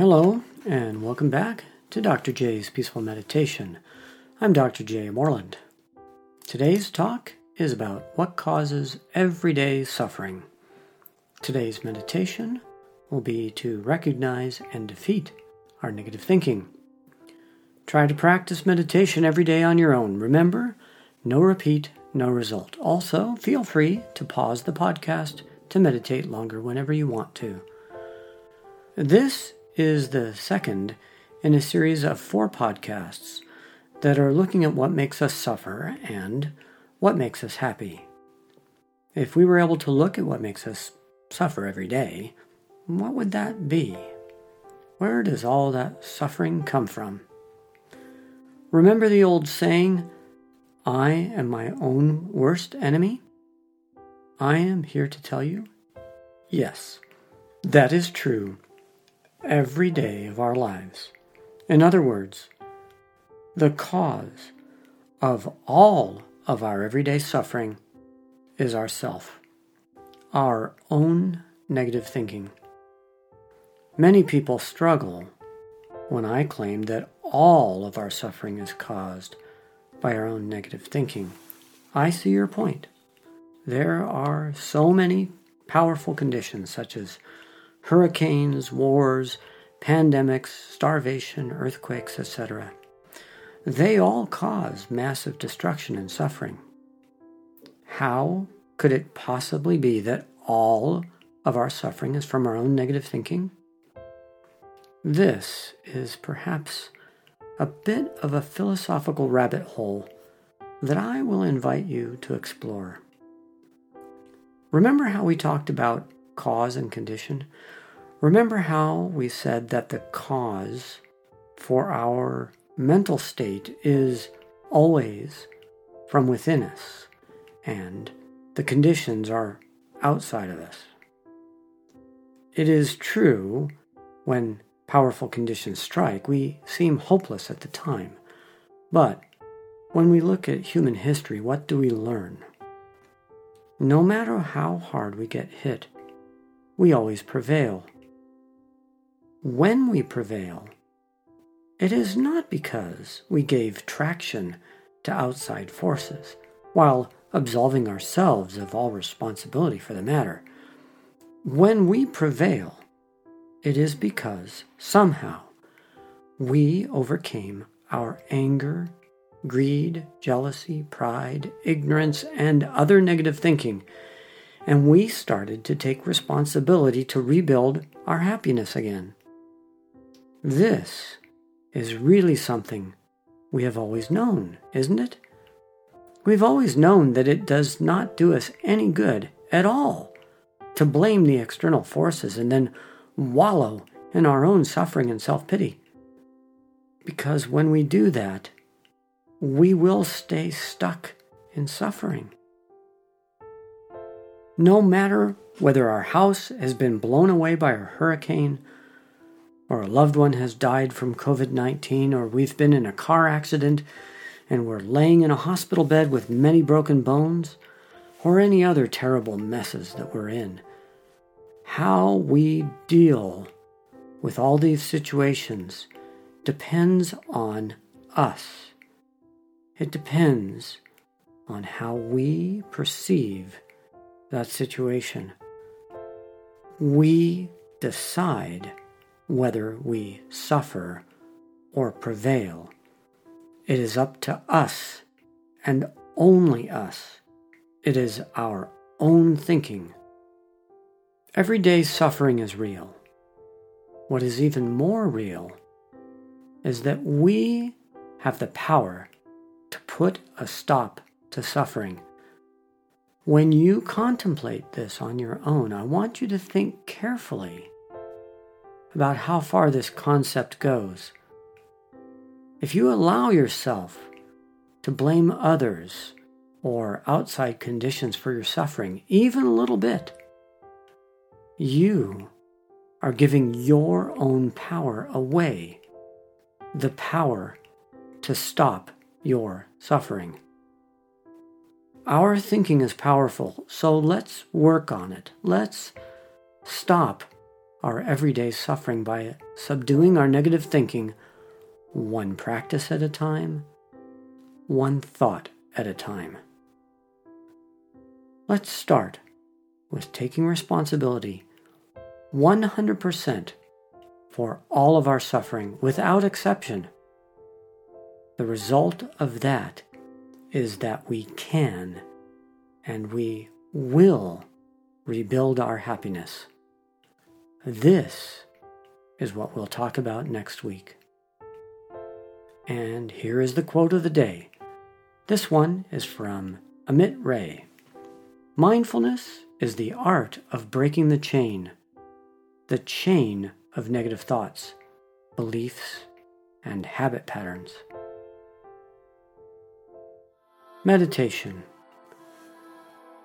Hello, and welcome back to Dr. J's Peaceful Meditation. I'm Dr. J. Moreland. Today's talk is about what causes everyday suffering. Today's meditation will be to recognize and defeat our negative thinking. Try to practice meditation every day on your own. Remember, no repeat, no result. Also, feel free to pause the podcast to meditate longer whenever you want to. This is the second in a series of four podcasts that are looking at what makes us suffer and what makes us happy. If we were able to look at what makes us suffer every day, what would that be? Where does all that suffering come from? Remember the old saying, I am my own worst enemy? I am here to tell you, yes, that is true every day of our lives. In other words, the cause of all of our everyday suffering is ourself, our own negative thinking. Many people struggle when I claim that all of our suffering is caused by our own negative thinking. I see your point. There are so many powerful conditions such as hurricanes, wars, pandemics, starvation, earthquakes, etc. They all cause massive destruction and suffering. How could it possibly be that all of our suffering is from our own negative thinking? This is perhaps a bit of a philosophical rabbit hole that I will invite you to explore. Remember how we talked about cause and condition? Remember how we said that the cause for our mental state is always from within us, and the conditions are outside of us. It is true when powerful conditions strike, we seem hopeless at the time. But when we look at human history, what do we learn? No matter how hard we get hit, we always prevail. When we prevail, it is not because we gave traction to outside forces, while absolving ourselves of all responsibility for the matter. When we prevail, it is because somehow we overcame our anger, greed, jealousy, pride, ignorance, and other negative thinking, and we started to take responsibility to rebuild our happiness again. This is really something we have always known, isn't it? We've always known that it does not do us any good at all to blame the external forces and then wallow in our own suffering and self pity. Because when we do that, we will stay stuck in suffering. No matter whether our house has been blown away by a hurricane, or a loved one has died from COVID 19, or we've been in a car accident and we're laying in a hospital bed with many broken bones, or any other terrible messes that we're in how we deal with all these situations depends on us. It depends on how we perceive that situation. We decide whether we suffer or prevail. It is up to us and only us. It is our own thinking Everyday suffering is real. What is even more real is that we have the power to put a stop to suffering. When you contemplate this on your own, I want you to think carefully about how far this concept goes. If you allow yourself to blame others or outside conditions for your suffering, even a little bit, you are giving your own power away, the power to stop your suffering. Our thinking is powerful, so let's work on it. Let's stop our everyday suffering by subduing our negative thinking one practice at a time, one thought at a time. Let's start with taking responsibility 100% for all of our suffering without exception. The result of that is that we can and we will rebuild our happiness. This is what we'll talk about next week. And here is the quote of the day. This one is from Amit Ray. Mindfulness is the art of breaking the chain, the chain of negative thoughts, beliefs, and habit patterns. Meditation.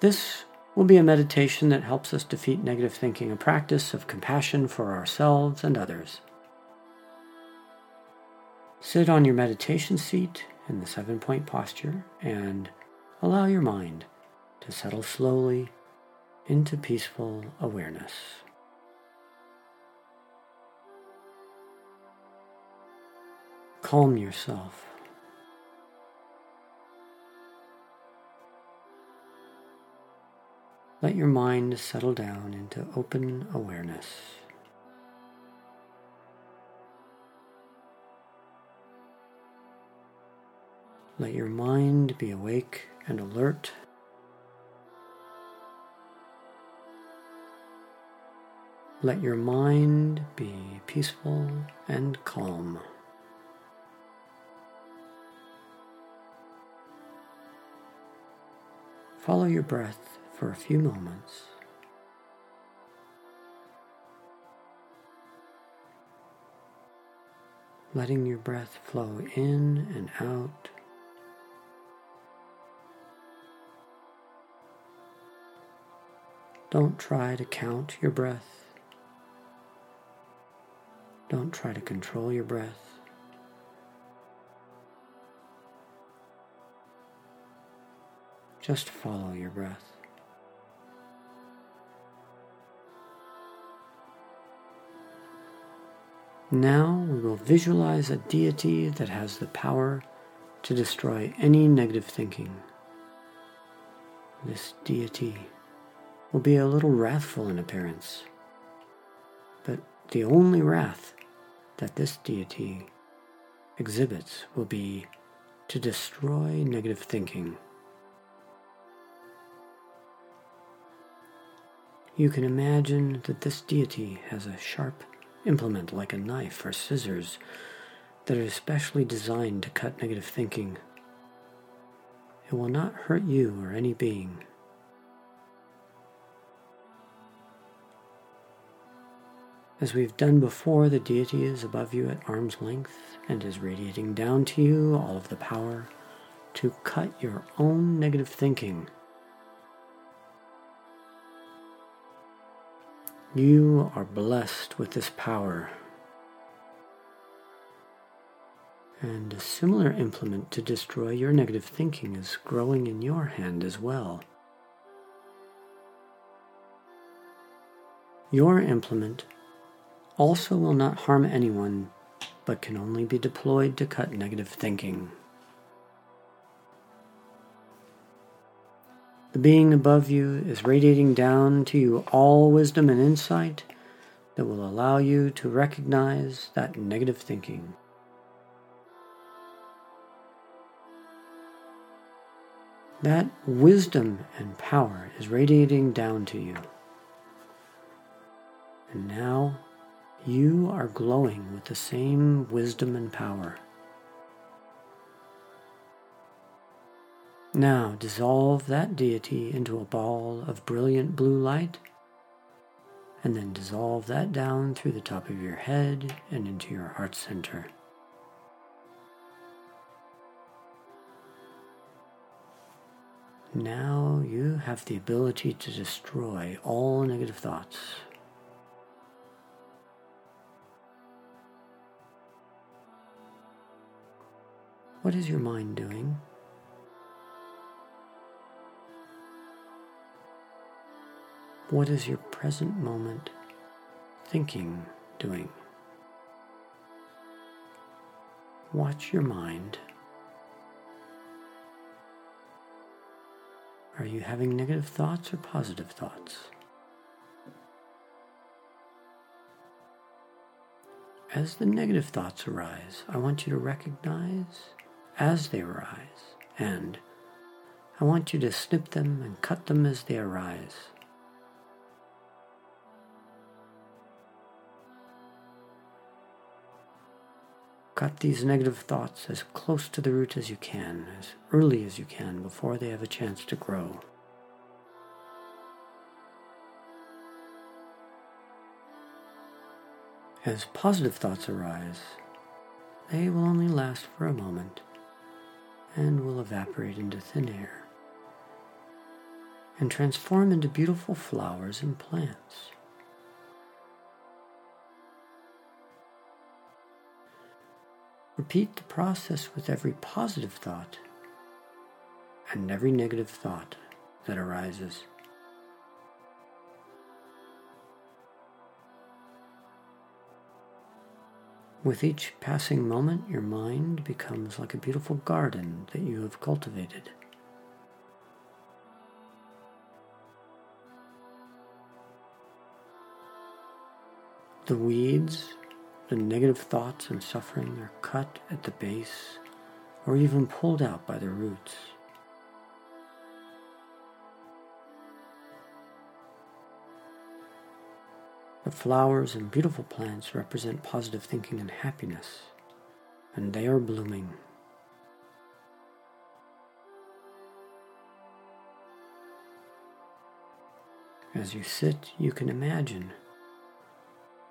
This will be a meditation that helps us defeat negative thinking, a practice of compassion for ourselves and others. Sit on your meditation seat in the seven point posture and allow your mind to settle slowly into peaceful awareness. Calm yourself. Let your mind settle down into open awareness. Let your mind be awake and alert. Let your mind be peaceful and calm. Follow your breath for a few moments. Letting your breath flow in and out. Don't try to count your breath. Don't try to control your breath. Just follow your breath. Now we will visualize a deity that has the power to destroy any negative thinking. This deity will be a little wrathful in appearance, but the only wrath that this deity exhibits will be to destroy negative thinking. You can imagine that this deity has a sharp implement like a knife or scissors that are especially designed to cut negative thinking. It will not hurt you or any being. As we've done before, the deity is above you at arm's length and is radiating down to you all of the power to cut your own negative thinking You are blessed with this power. And a similar implement to destroy your negative thinking is growing in your hand as well. Your implement also will not harm anyone, but can only be deployed to cut negative thinking. The being above you is radiating down to you all wisdom and insight that will allow you to recognize that negative thinking. That wisdom and power is radiating down to you. And now you are glowing with the same wisdom and power. Now dissolve that deity into a ball of brilliant blue light, and then dissolve that down through the top of your head and into your heart center. Now you have the ability to destroy all negative thoughts. What is your mind doing? What is your present moment thinking doing? Watch your mind. Are you having negative thoughts or positive thoughts? As the negative thoughts arise, I want you to recognize as they arise, and I want you to snip them and cut them as they arise. Cut these negative thoughts as close to the root as you can, as early as you can, before they have a chance to grow. As positive thoughts arise, they will only last for a moment and will evaporate into thin air and transform into beautiful flowers and plants. Repeat the process with every positive thought and every negative thought that arises. With each passing moment, your mind becomes like a beautiful garden that you have cultivated. The weeds the negative thoughts and suffering are cut at the base or even pulled out by the roots. The flowers and beautiful plants represent positive thinking and happiness, and they are blooming. As you sit, you can imagine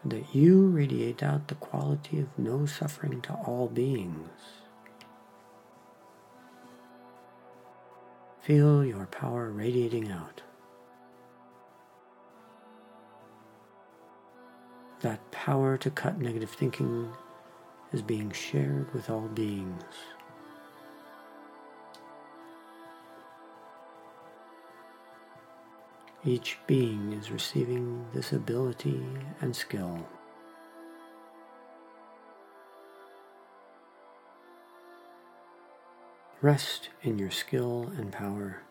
that you radiate out the quality of no suffering to all beings. Feel your power radiating out. That power to cut negative thinking is being shared with all beings. Each being is receiving this ability and skill. Rest in your skill and power.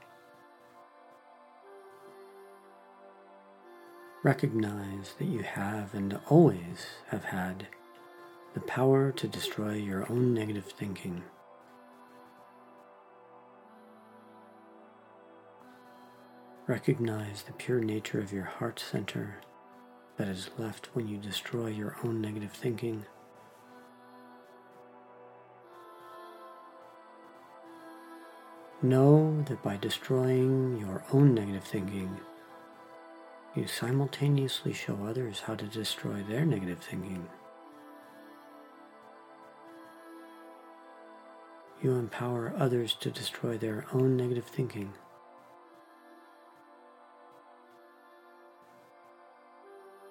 Recognize that you have and always have had the power to destroy your own negative thinking. Recognize the pure nature of your heart center that is left when you destroy your own negative thinking. Know that by destroying your own negative thinking, you simultaneously show others how to destroy their negative thinking. You empower others to destroy their own negative thinking.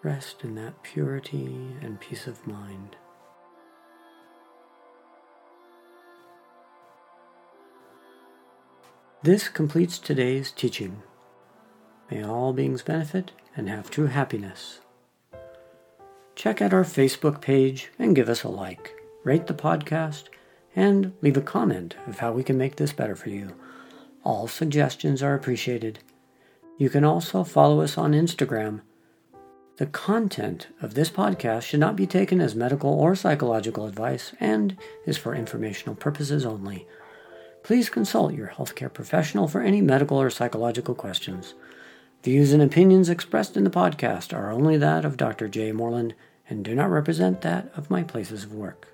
Rest in that purity and peace of mind. This completes today's teaching. May all beings benefit and have true happiness. Check out our Facebook page and give us a like, rate the podcast, and leave a comment of how we can make this better for you. All suggestions are appreciated. You can also follow us on Instagram the content of this podcast should not be taken as medical or psychological advice and is for informational purposes only. Please consult your healthcare professional for any medical or psychological questions. Views and opinions expressed in the podcast are only that of Dr. J. Moreland and do not represent that of my places of work.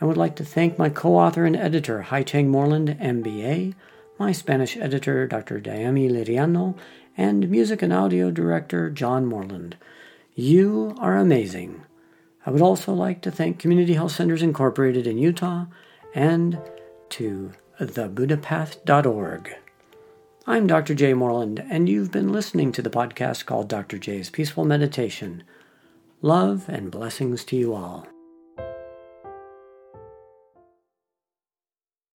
I would like to thank my co author and editor, Hai Cheng Moreland, MBA, my Spanish editor, Dr. Diami Liriano, and music and audio director John Moreland. You are amazing. I would also like to thank Community Health Centers Incorporated in Utah and to thebuddhapath.org. I'm Dr. J. Moreland, and you've been listening to the podcast called Dr. J's Peaceful Meditation. Love and blessings to you all.